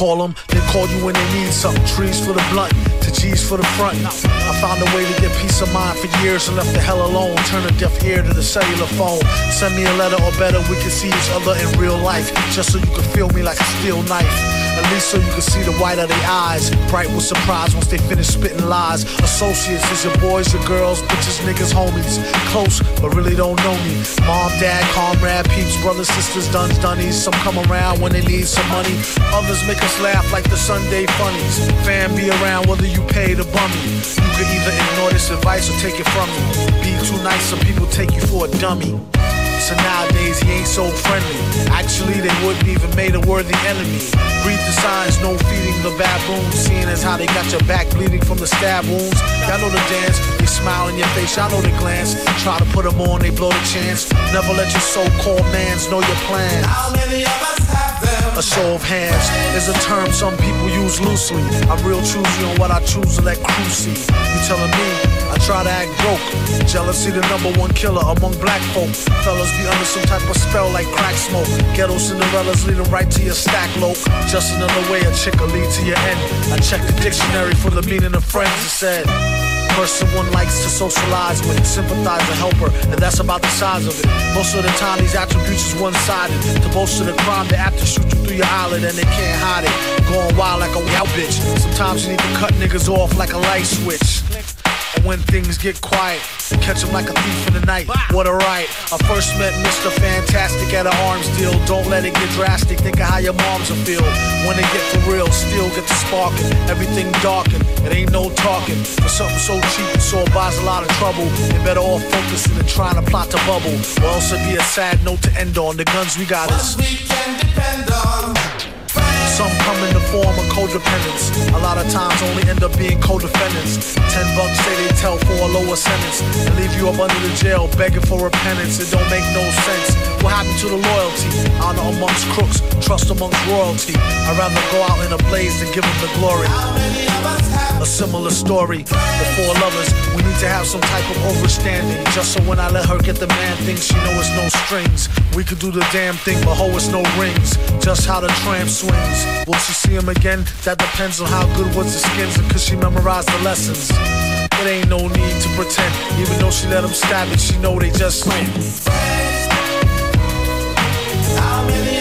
call them, they call you when they need something. Trees for the blunt, to G's for the front. I found a way to get peace of mind for years and left the hell alone. Turn a deaf ear to the cellular phone. Send me a letter or better, we can see each other in real life. Just so you can feel me like a steel knife. At least so you can see the white of their eyes. Bright with surprise once they finish spitting lies. Associates is your boys, your girls, bitches, niggas, homies. Close, but really don't know me. Mom, dad, comrade, peeps, brothers, sisters, duns, dunnies. Some come around when they need some money. Others make us laugh like the Sunday funnies. Fan be around whether you pay the bummy. You can either ignore this advice or take it from me. Be too nice, some people take you for a dummy. So nowadays he ain't so friendly. Actually, they wouldn't even made a worthy enemy. Read the signs, no feeding the baboons. Seeing as how they got your back bleeding from the stab wounds. Y'all know the dance, they smile in your face, y'all know the glance. Try to put them on, they blow the chance. Never let your so-called mans know your plans. How many of us have them? A show of hands is a term some people use loosely. I'm real choosy on what I choose to let crew see. You telling me I try to act broke. Jealousy, the number one killer among black folk. Fellas be under some type of spell like crack smoke. Ghetto Cinderellas leading right to your stack, loke. Just another way a chick will lead to your end. I checked the dictionary for the meaning of friends. It said, person one likes to socialize with, sympathize and help her, and that's about the size of it. Most of the time, these attributes is one-sided. To boast of the crime, they have to shoot you through your eyelid, and they can't hide it. Going wild like a wild bitch. Sometimes you need to cut niggas off like a light switch. And when things get quiet, catch him like a thief in the night. What a right. I first met Mr. Fantastic at an arms deal. Don't let it get drastic. Think of how your moms will feel. When it get for real, still get the sparking. Everything darkened. It ain't no talking. For something so cheap, and so it buys a lot of trouble. You better off focusing and trying to plot the bubble. Or else it'd be a sad note to end on. The guns we got is. We can depend on. Some come in the form of codependence. A lot of times only end up being co-defendants. Ten bucks say they tell for a lower sentence and leave you up under the jail begging for repentance. It don't make no sense. What happened to the loyalty? Honor amongst crooks, trust amongst royalty. I'd rather go out in a blaze than give them the glory. A similar story. The four lovers, we need to have some type of overstanding. Just so when I let her get the man thing, she know it's no strings. We could do the damn thing, but ho, it's no rings. Just how the tramp swings. Will she see him again? That depends on how good was the skins and could she memorize the lessons. It ain't no need to pretend. Even though she let him stab it, she know they just friends? Of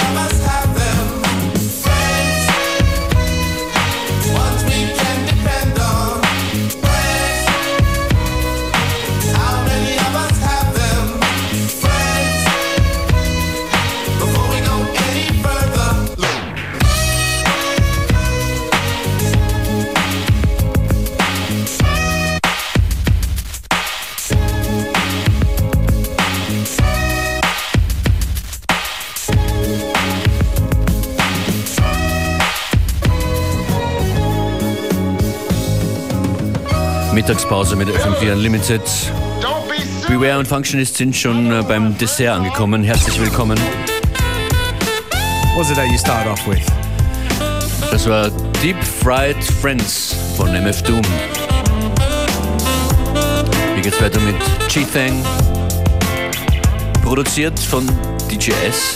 Mittagspause mit FM4 Unlimited. Beware und Functionist sind schon äh, beim Dessert angekommen. Herzlich willkommen. What was it that you started off with? Das war Deep Fried Friends von MF Doom. Hier geht's weiter mit G-Thang. Produziert von DJ S.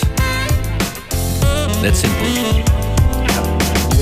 That's simple.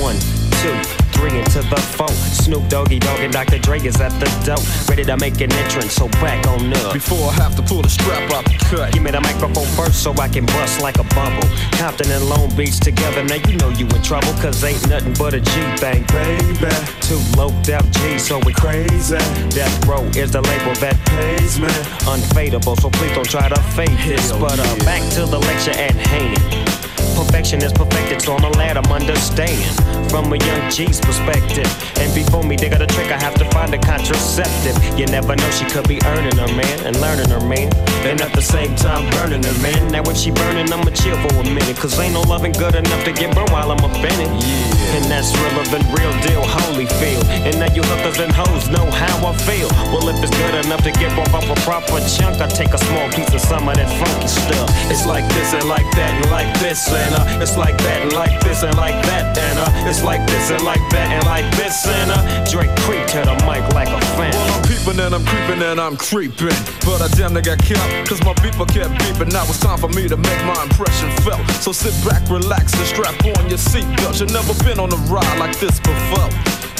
One, two, three to the phone. Snoop Doggy Dogg and Dr. Dre is at the door. Ready to make an entrance, so back on up. Before I have to pull the strap out the cut. Give me the microphone first so I can bust like a bubble. Compton and Long Beach together, now you know you in trouble. Cause ain't nothing but a G thing, baby. Two loped out G, so we crazy. Death Row is the label that pays me. Unfadable, so please don't try to fake this. Hell But uh, yeah. back to the lecture at hand. Perfection is perfected, so I'ma let 'em understand from a young G's perspective. And before me they got a trick, I have to find a contraceptive. You never know, she could be earning her man and learning her man, and at the same time burning her man. Now if she burning, I'ma chill for a minute, cause ain't no loving good enough to get burned while I'm up in. Yeah. And that's realer than real deal, holy feel. And now you hookers and hoes know how I feel. Well, if it's good enough to get broke off a proper chunk, I take a small piece of some of that funky stuff. It's like this and like that and like this and uh, it's like that and like this and like that and uh, it's like this and like that and like this and uh, Drake creep to the mic like a fan. Well, I'm peeping and I'm creeping and I'm creeping. But I damn near got killed, cause my people kept beeping. Now it's time for me to make my impression felt. So sit back, relax, and strap on your seatbelt. You've never been on a ride like this before.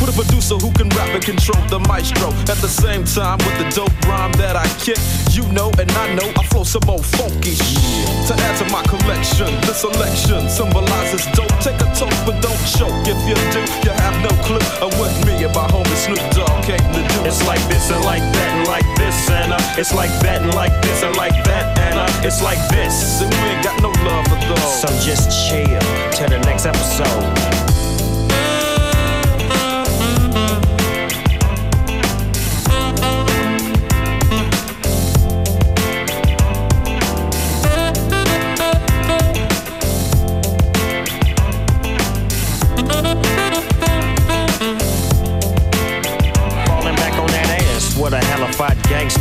With a producer who can rap and control the maestro. At the same time, with the dope rhyme that I kick, you know and I know I flow some more funky shit. Selection symbolizes dope. Take a toke, but don't choke. If you do, you have no clue of what me and my homie Snoop Dogg came to do. It's like this and like that and like this and uh, it's like that and like this and like that and uh, it's like this. And we ain't got no love for those. So just chill till the next episode.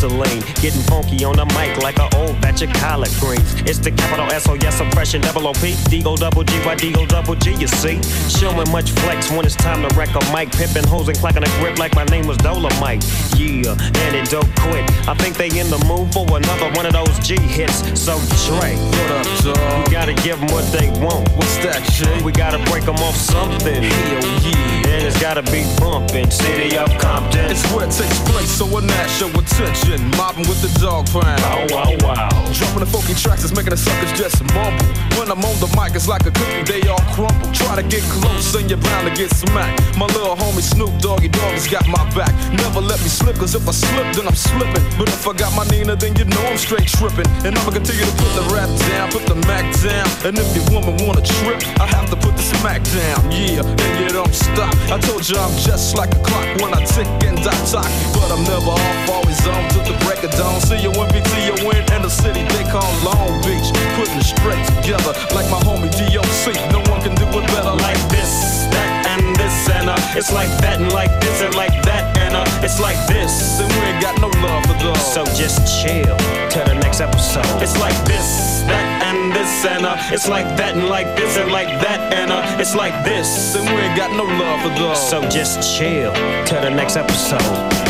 Lean. Getting funky on the mic like an old batch of collard greens. It's the capital S O yes oppression double O P. Digo double G Y Digo double G. You see, showing much flex when it's time to wreck a mic. Pimping hoes and clacking a grip like my name was Dolomite. Yeah, and it don't quit. I think they in the mood for another one of those G hits. So Dre, what up, dog? We gotta give them what they want. What's that shit? We gotta break them off something. Hell yeah. And it's gotta be bumping. City of Compton. It's where it takes place, so a national attention. Mobbing with the dog pound. Wow, wow, wow. Dropping the funky tracks is making the suckers just mumble. When I'm on the mic, it's like a cookie, they all crumble. Try to get close and you're bound to get smacked. My little homie Snoop Doggy Dogg has got my back. Never let me slip, cause if I slip, then I'm slipping. But if I got my Nina, then you know I'm straight tripping. And I'ma continue to put the rap down, put the Mac down. And if your woman wanna trip, I have to put the smack down. Yeah, and you don't stop. I told you I'm just like a clock when I tick and I talk. But I'm never off, always on to the break of dawn. See you when BT you win in the city they call Long Beach. Putting it straight together like my homie DOC. No one can do it better like this, that, and this, and uh, it's like that, and like this, and like that, and uh, it's like this. And we ain't got no love for those. So just chill till the next episode. It's like this, that, and this, and uh, it's like that, and like this, and like that, and uh, it's like this. And we ain't got no love for those. So just chill till the next episode.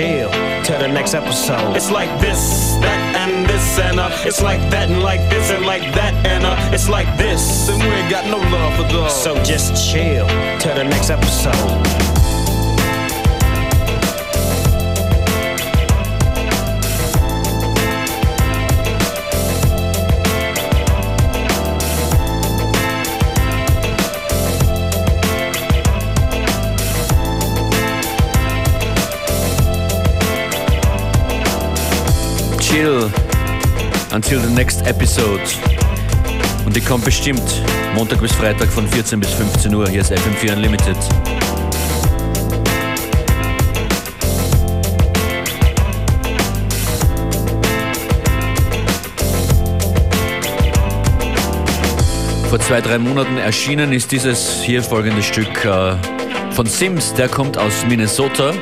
Chill till the next episode. It's like this, that and this and uh, it's like that and like this and like that and uh, it's like this. And we ain't got no love for those. So just chill till the next episode. Chill until the next episode. Und die kommt bestimmt Montag bis Freitag von 14 bis 15 Uhr. Hier ist FM4 Unlimited. Vor zwei, drei Monaten erschienen ist dieses hier folgende Stück äh, von Sims. Der kommt aus Minnesota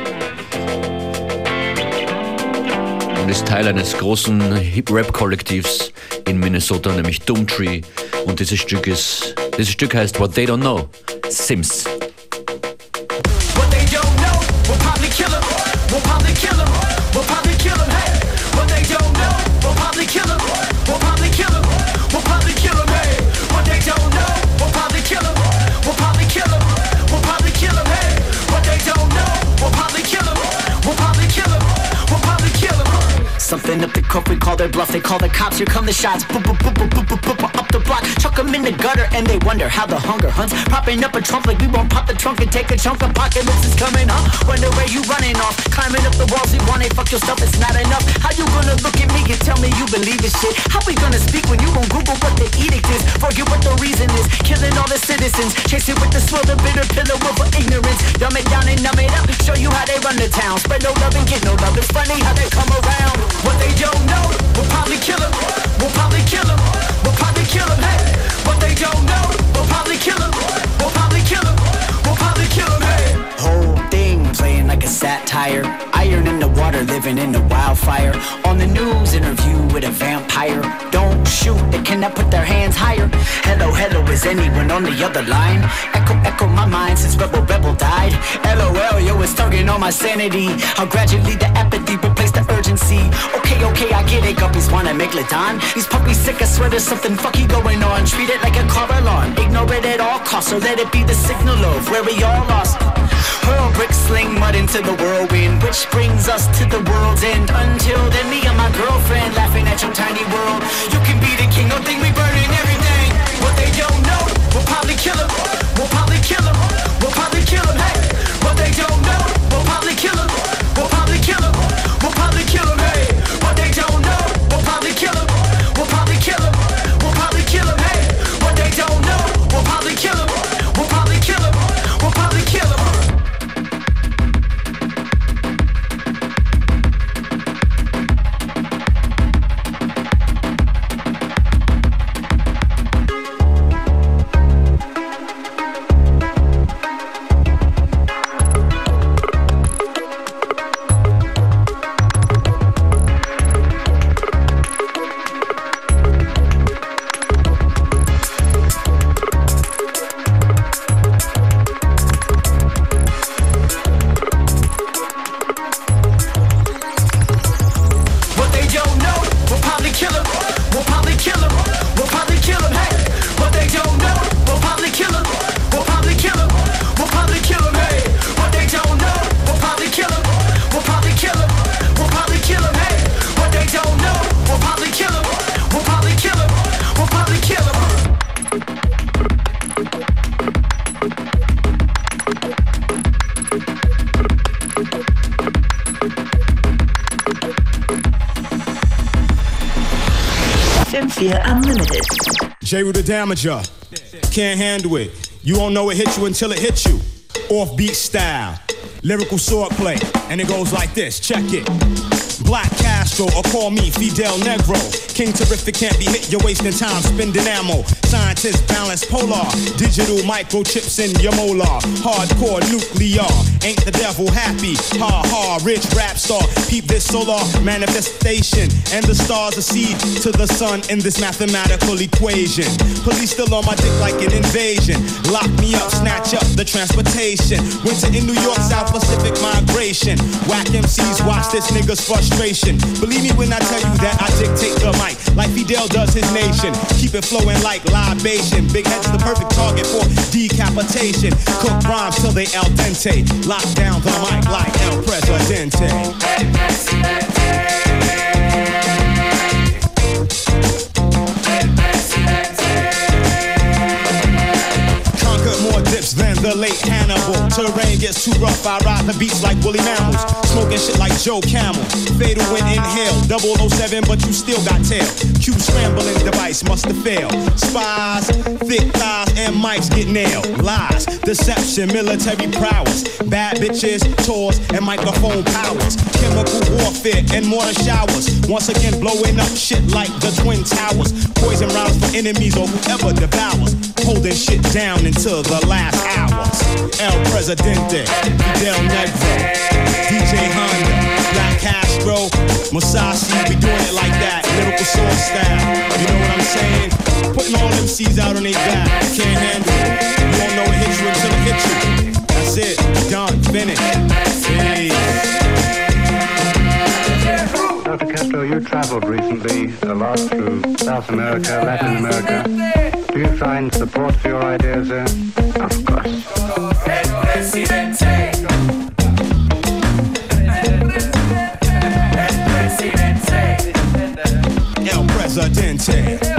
und ist Teil eines großen Hip-Rap-Kollektivs in Minnesota, nämlich Doomtree. Und dieses Stück ist, dieses Stück heißt What They Don't Know, Sims. Bluff. They call the cops, here come the shots. Up the block. Chuck them in the gutter and they wonder how the hunger hunts. Propping up a trunk like we won't pop the trunk and take a chunk of pocket. This is coming up. Wonder where you running off. Climbing up the walls, you want it, fuck your stuff, it's not enough. How you gonna look at me and tell me you believe this shit? How we gonna speak when you won't Google what the edict is? Forget what the reason is. Killing all the citizens. Chasing with the swill, the bitter pillow of ignorance. Dumb it down and numb it up. Show you how they run the town. Spread no love and get no love. It's funny how they come around. What they don't know, we'll probably kill them. We'll probably kill them. We'll probably kill them. Hey, what they don't know, we'll probably kill them. We'll probably kill them. We'll probably kill them. Like a satire. Iron in the water, living in the wildfire. On the news, interview with a vampire. Don't shoot, they cannot put their hands higher. Hello, hello, is anyone on the other line? Echo, echo my mind since Rebel Rebel died. LOL, yo, it's tugging on my sanity. How gradually the apathy replaced the urgency. Okay, okay, I get it. Guppies wanna make Ladon. These puppies sick, I swear there's something fucky going on. Treat it like a car alarm. Ignore it at all costs, or let it be the signal of where we all lost. Hurl bricks, sling mud into the whirlwind, which brings us to the world's end. Until then, me and my girlfriend laughing at your tiny world. You can be the king, don't think we burning everything. What they don't know, we'll probably kill them. We'll probably kill them. We'll probably kill them. Hey, FM4 Unlimited. J. Rue the Damager. Can't handle it. You won't know it hit you until it hits you. Offbeat style. Lyrical swordplay. And it goes like this. Check it. Black Castro, or uh, call me Fidel Negro. King Terrific can't be hit, you're wasting time spending ammo. Scientists balance polar, digital microchips in your molar. Hardcore nuclear, ain't the devil happy? Ha ha, rich rap star, peep this solar manifestation. And the stars are seed to the sun in this mathematical equation. Police still on my dick like an invasion. Lock me up, snatch up the transportation. Winter in New York, South Pacific migration. Whack MCs, watch this nigga's frustration. Believe me when I tell you that I dictate the mic like Fidel does his nation. Keep it flowing like libation. Big head's the perfect target for decapitation. Cook rhymes till they al dente. Lock down the mic like El Presidente. The late Hannibal. Terrain gets too rough, I ride the beats like woolly mammals. Smoking shit like Joe Camel. Fatal when inhale, 007, but you still got tail. Q scrambling device must have failed. Spies, thick thighs, and mics get nailed. Lies, deception, military prowess. Bad bitches, tours, and microphone powers. Chemical warfare and mortar showers. Once again, blowing up shit like the Twin Towers. Poison rounds for enemies or whoever devours. Holding shit down until the last hours. El Presidente, Fidel Negro, DJ Honda, Black Castro, Musashi, we doing it like that. Lyrical sword style. You know what I'm saying? Putting all MCs out on their back. Can't handle it. You won't know it hits you until it hits you. That's it. Done. Finished. Hey. Dr. Castro, you traveled recently a lot through South America, Latin America. Do you find support for your ideas there? Of course. El Presidente.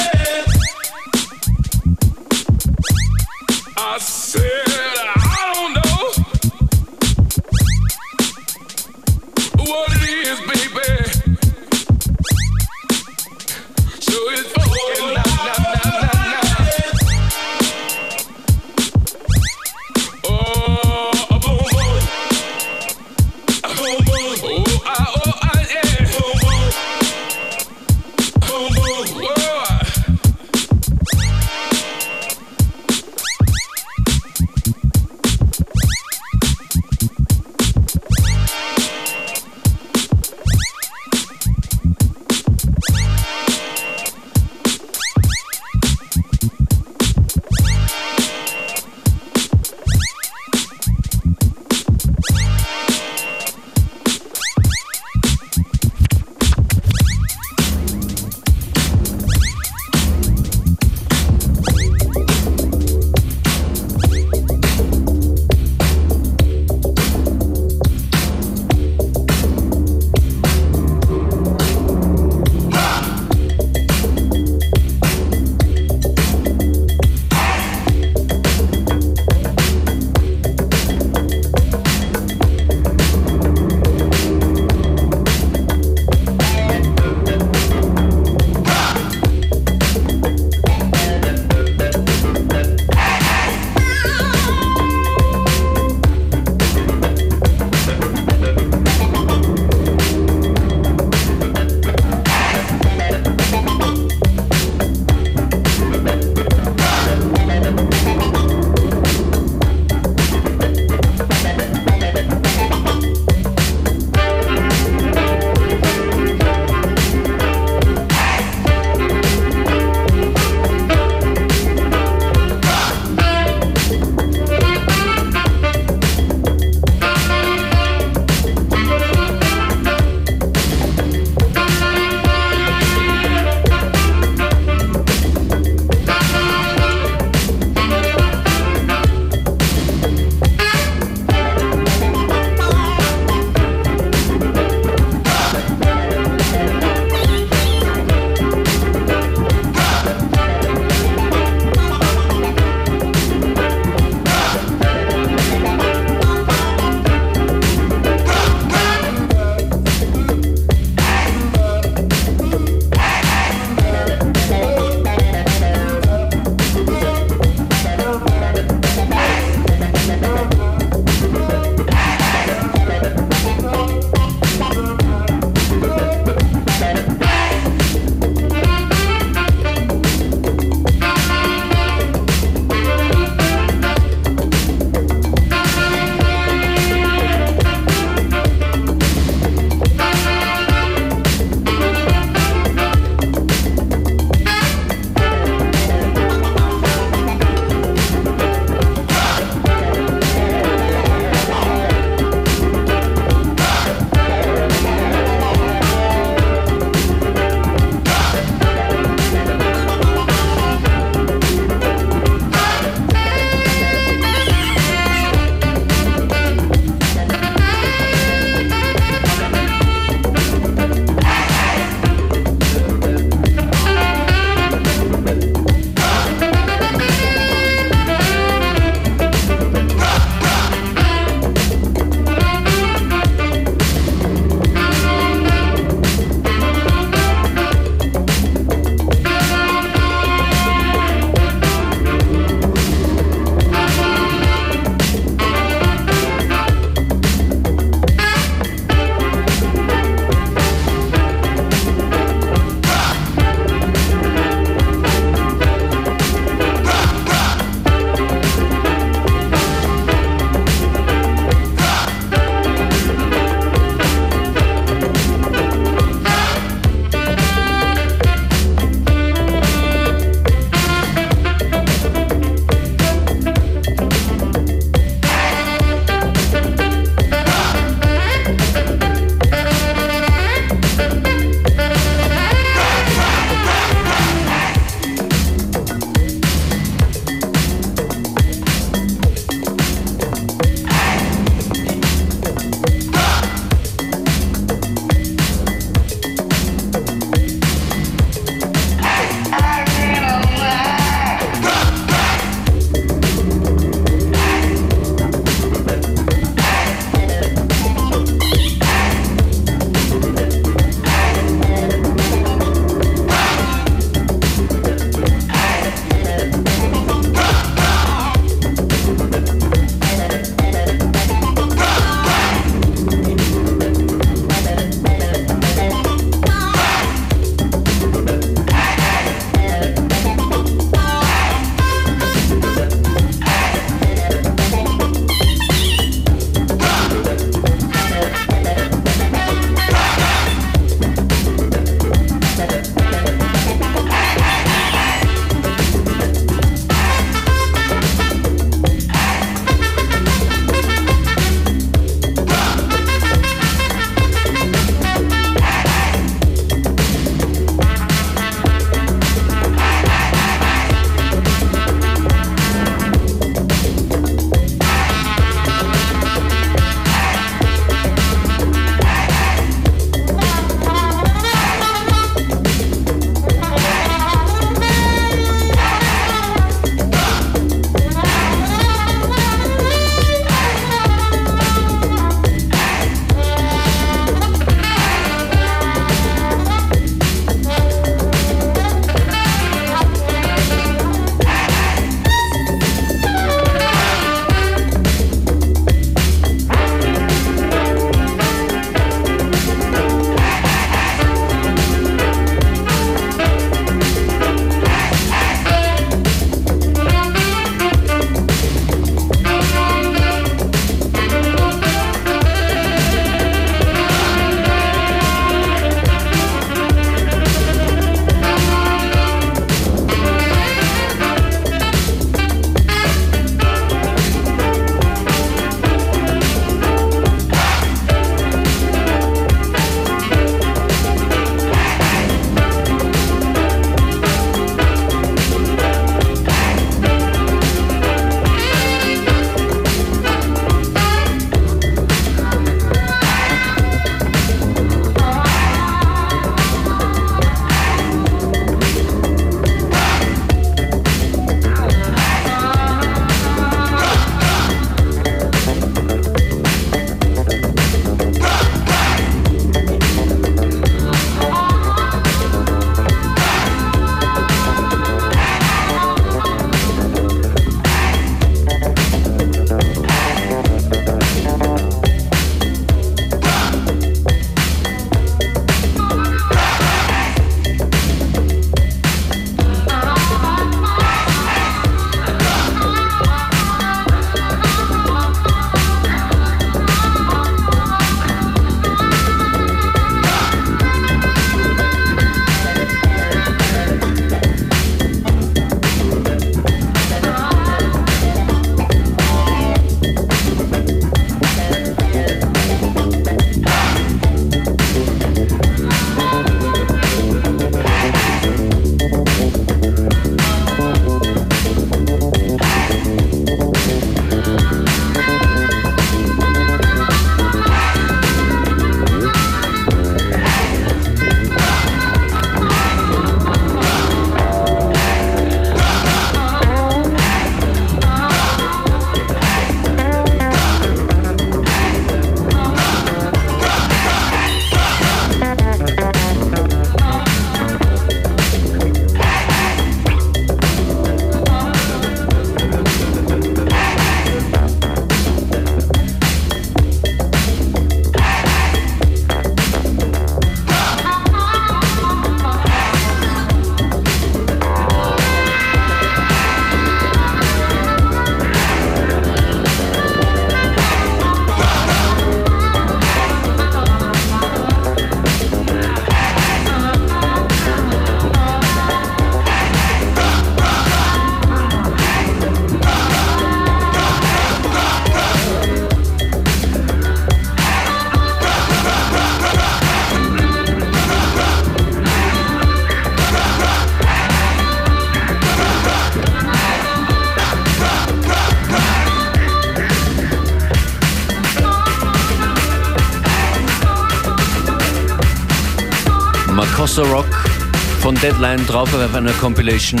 Deadline drauf auf einer Compilation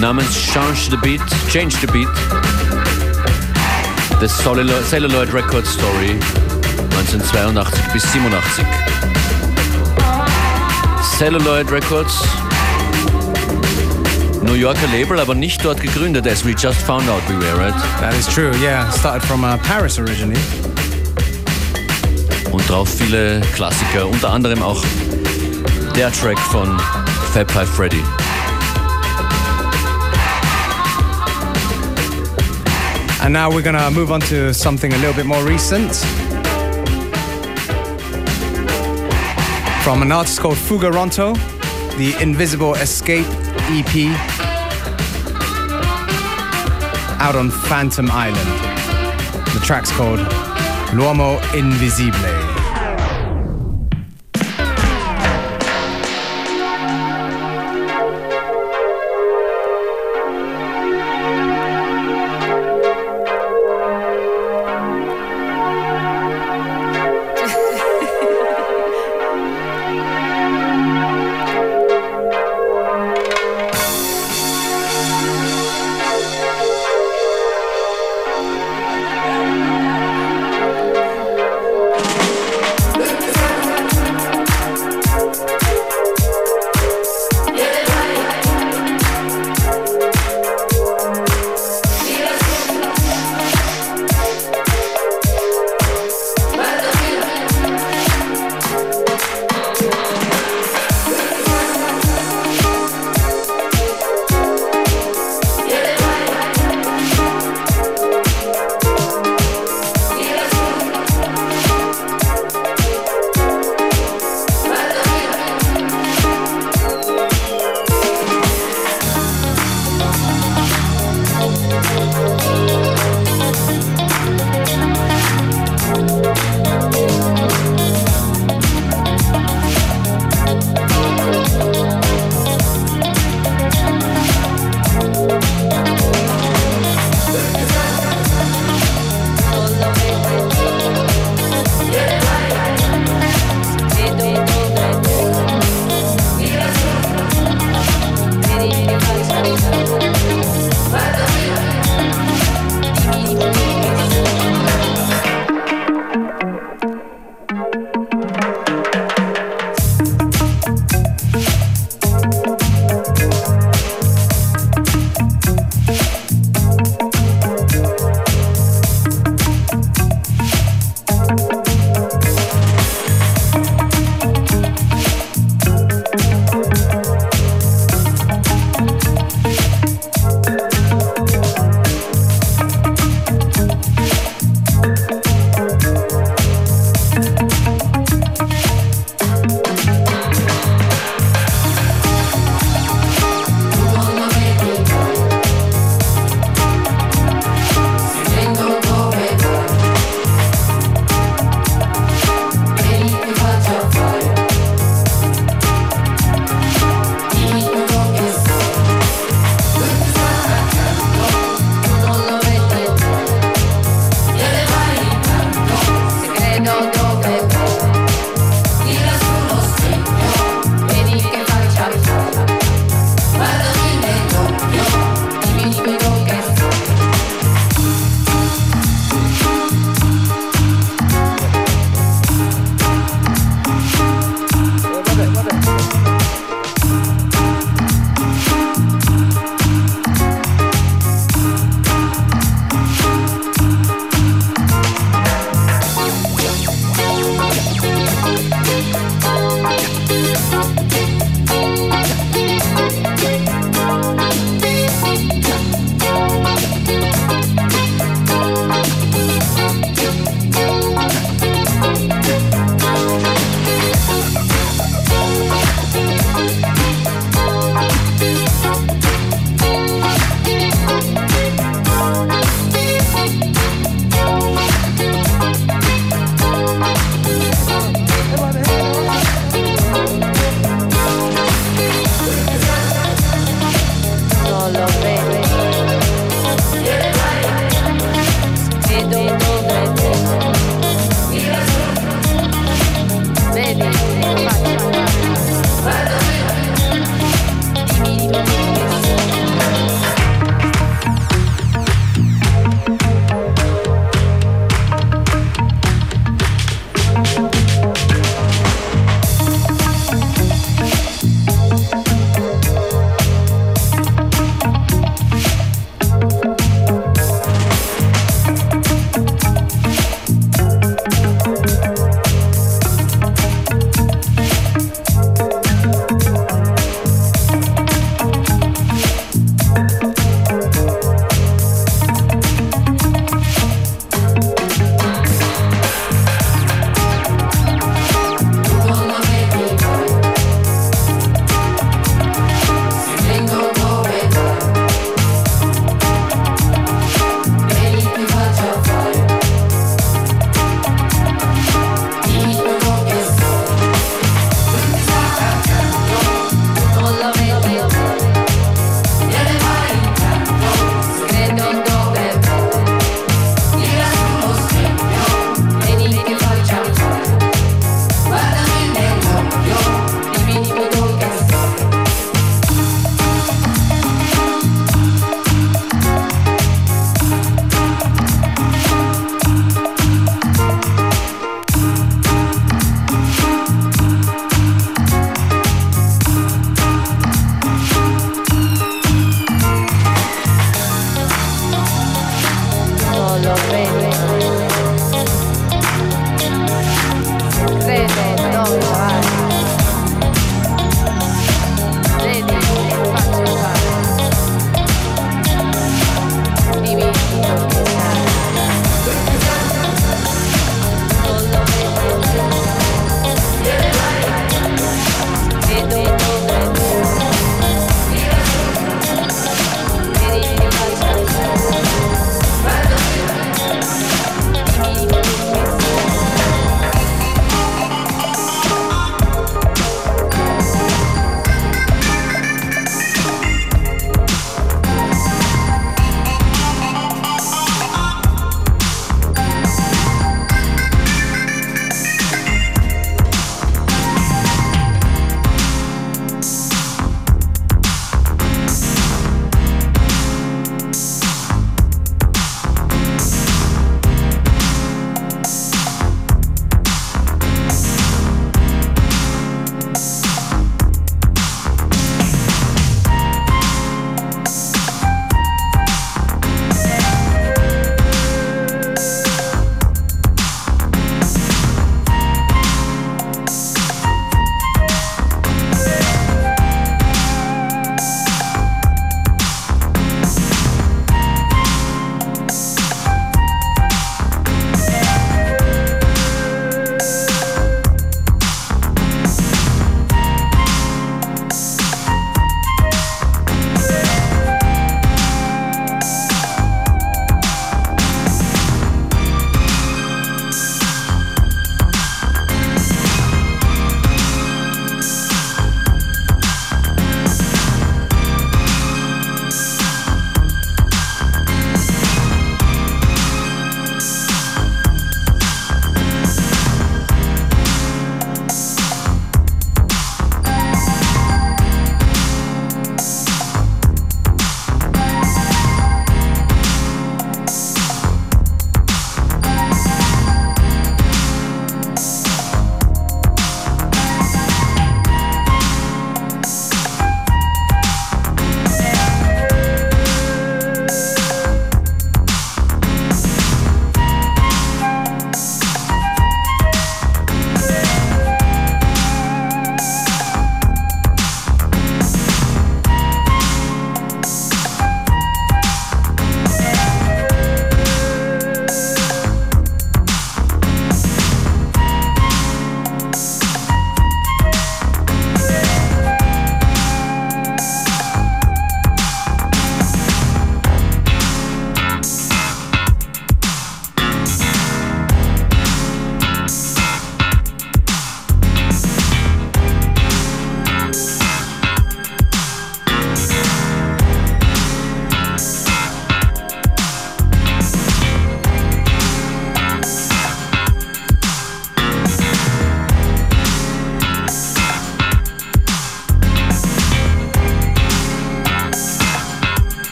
namens Change the Beat, Change the Beat. The Celluloid Record Story 1982 bis 87. Celluloid Records, New Yorker Label, aber nicht dort gegründet, as we just found out we were, right? That is true, yeah. Started from uh, Paris originally. Und drauf viele Klassiker, unter anderem auch der Track von Fab Five Freddy. And now we're gonna move on to something a little bit more recent. From an artist called Fugaronto, the Invisible Escape EP out on Phantom Island. The track's called L'Uomo Invisibile.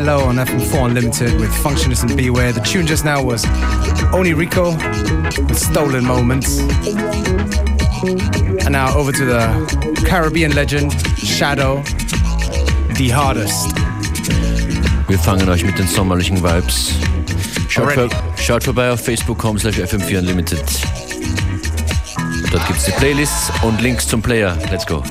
Mellow on FM4 Unlimited with Functionist and Beware. The tune just now was Oni Rico with Stolen Moments. And now over to the Caribbean legend Shadow, The Hardest. Wir fangen euch mit den sommerlichen Vibes. Schaut, Already. vor, schaut vorbei auf facebook.com slash fm4 unlimited. Dort gibt's die Playlists und Links zum Player. Let's go.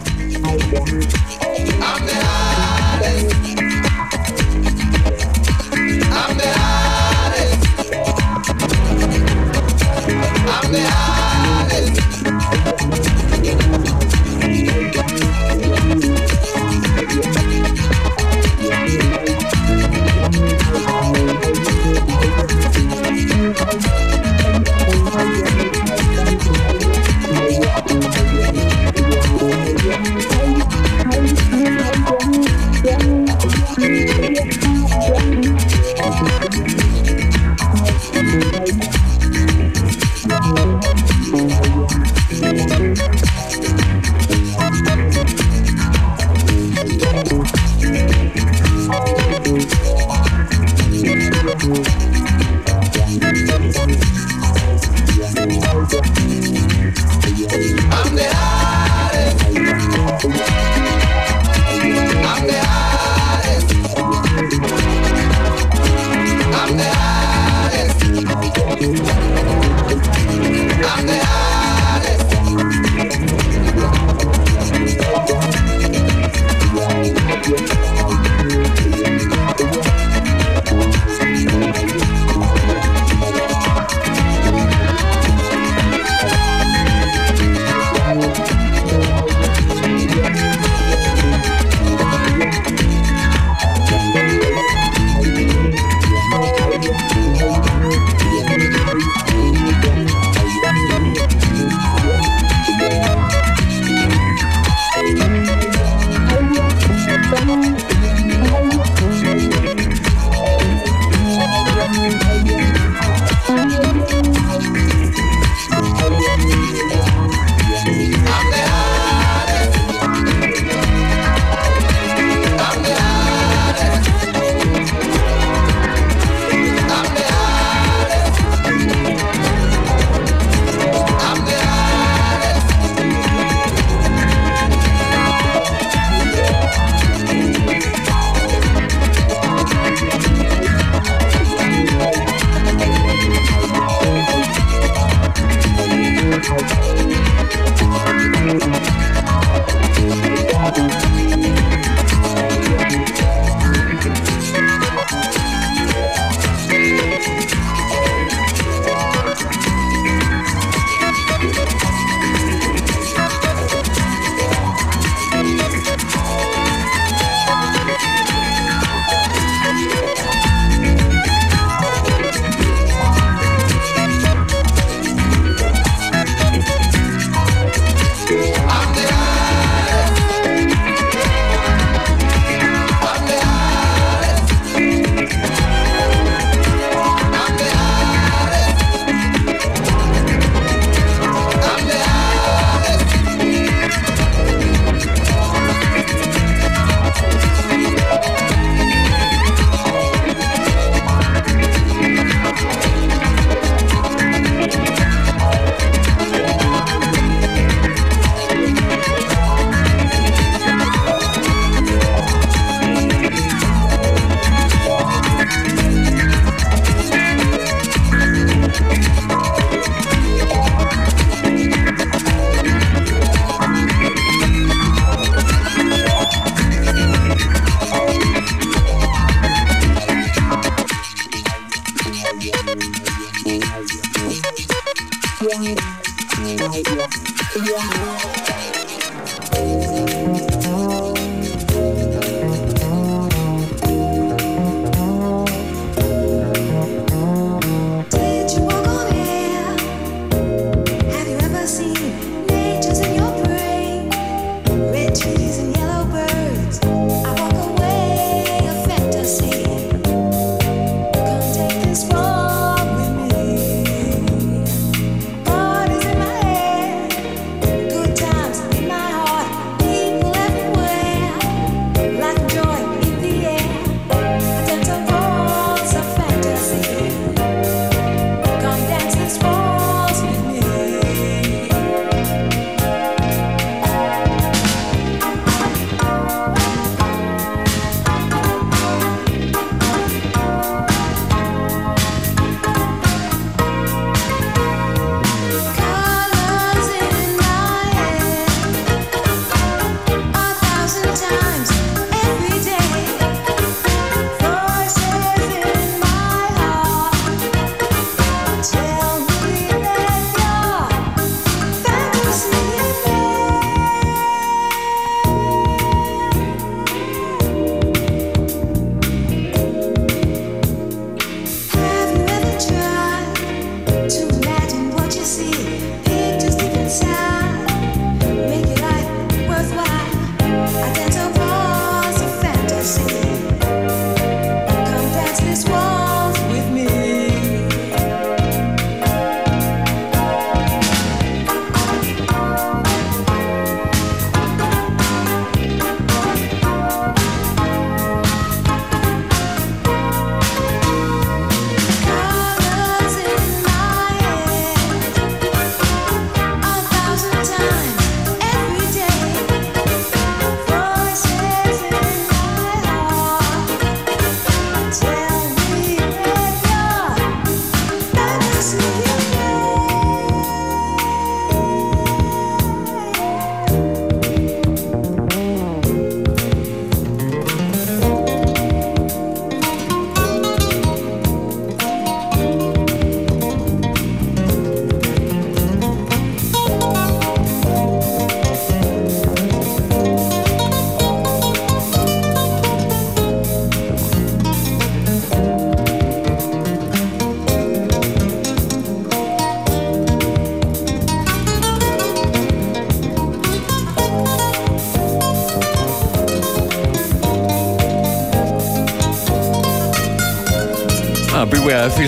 Did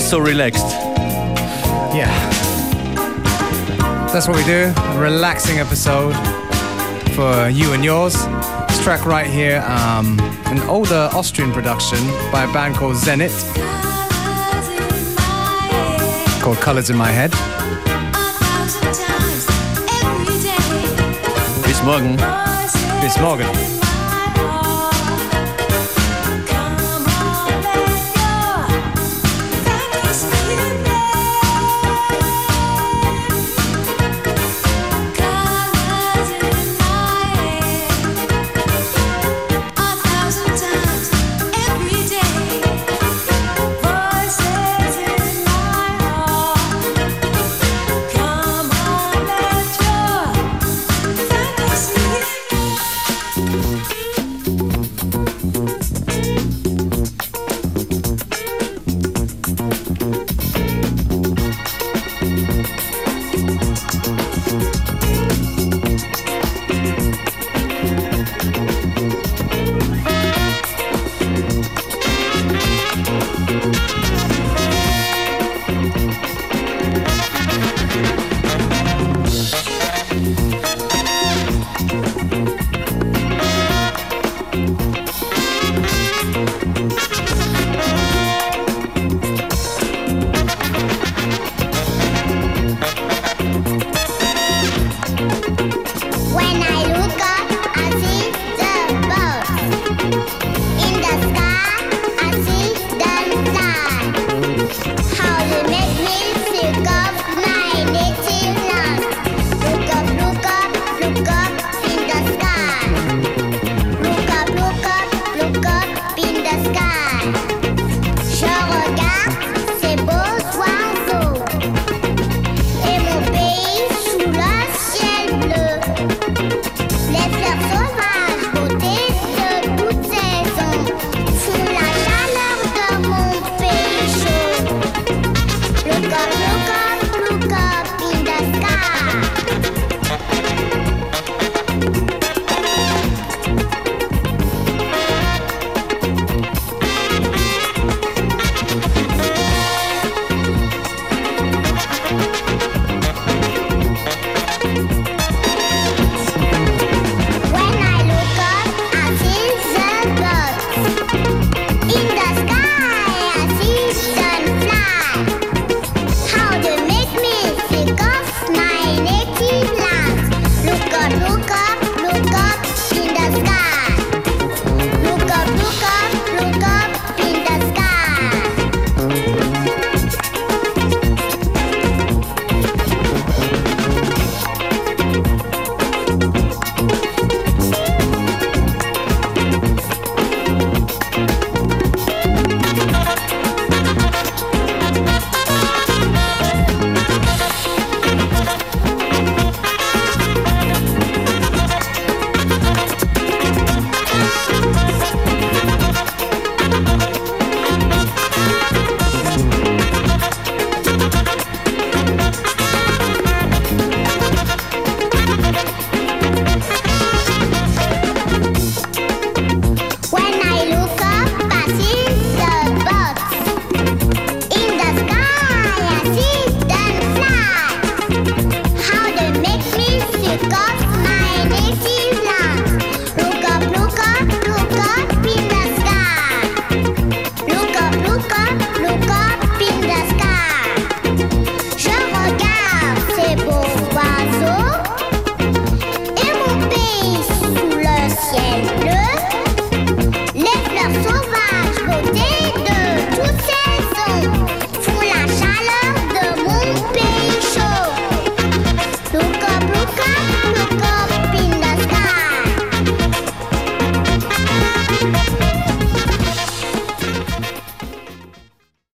so relaxed. Yeah. That's what we do. A relaxing episode for you and yours. This track right here, um, an older Austrian production by a band called Zenit, called Colors in My Head. Bis morgen. Bis morgen.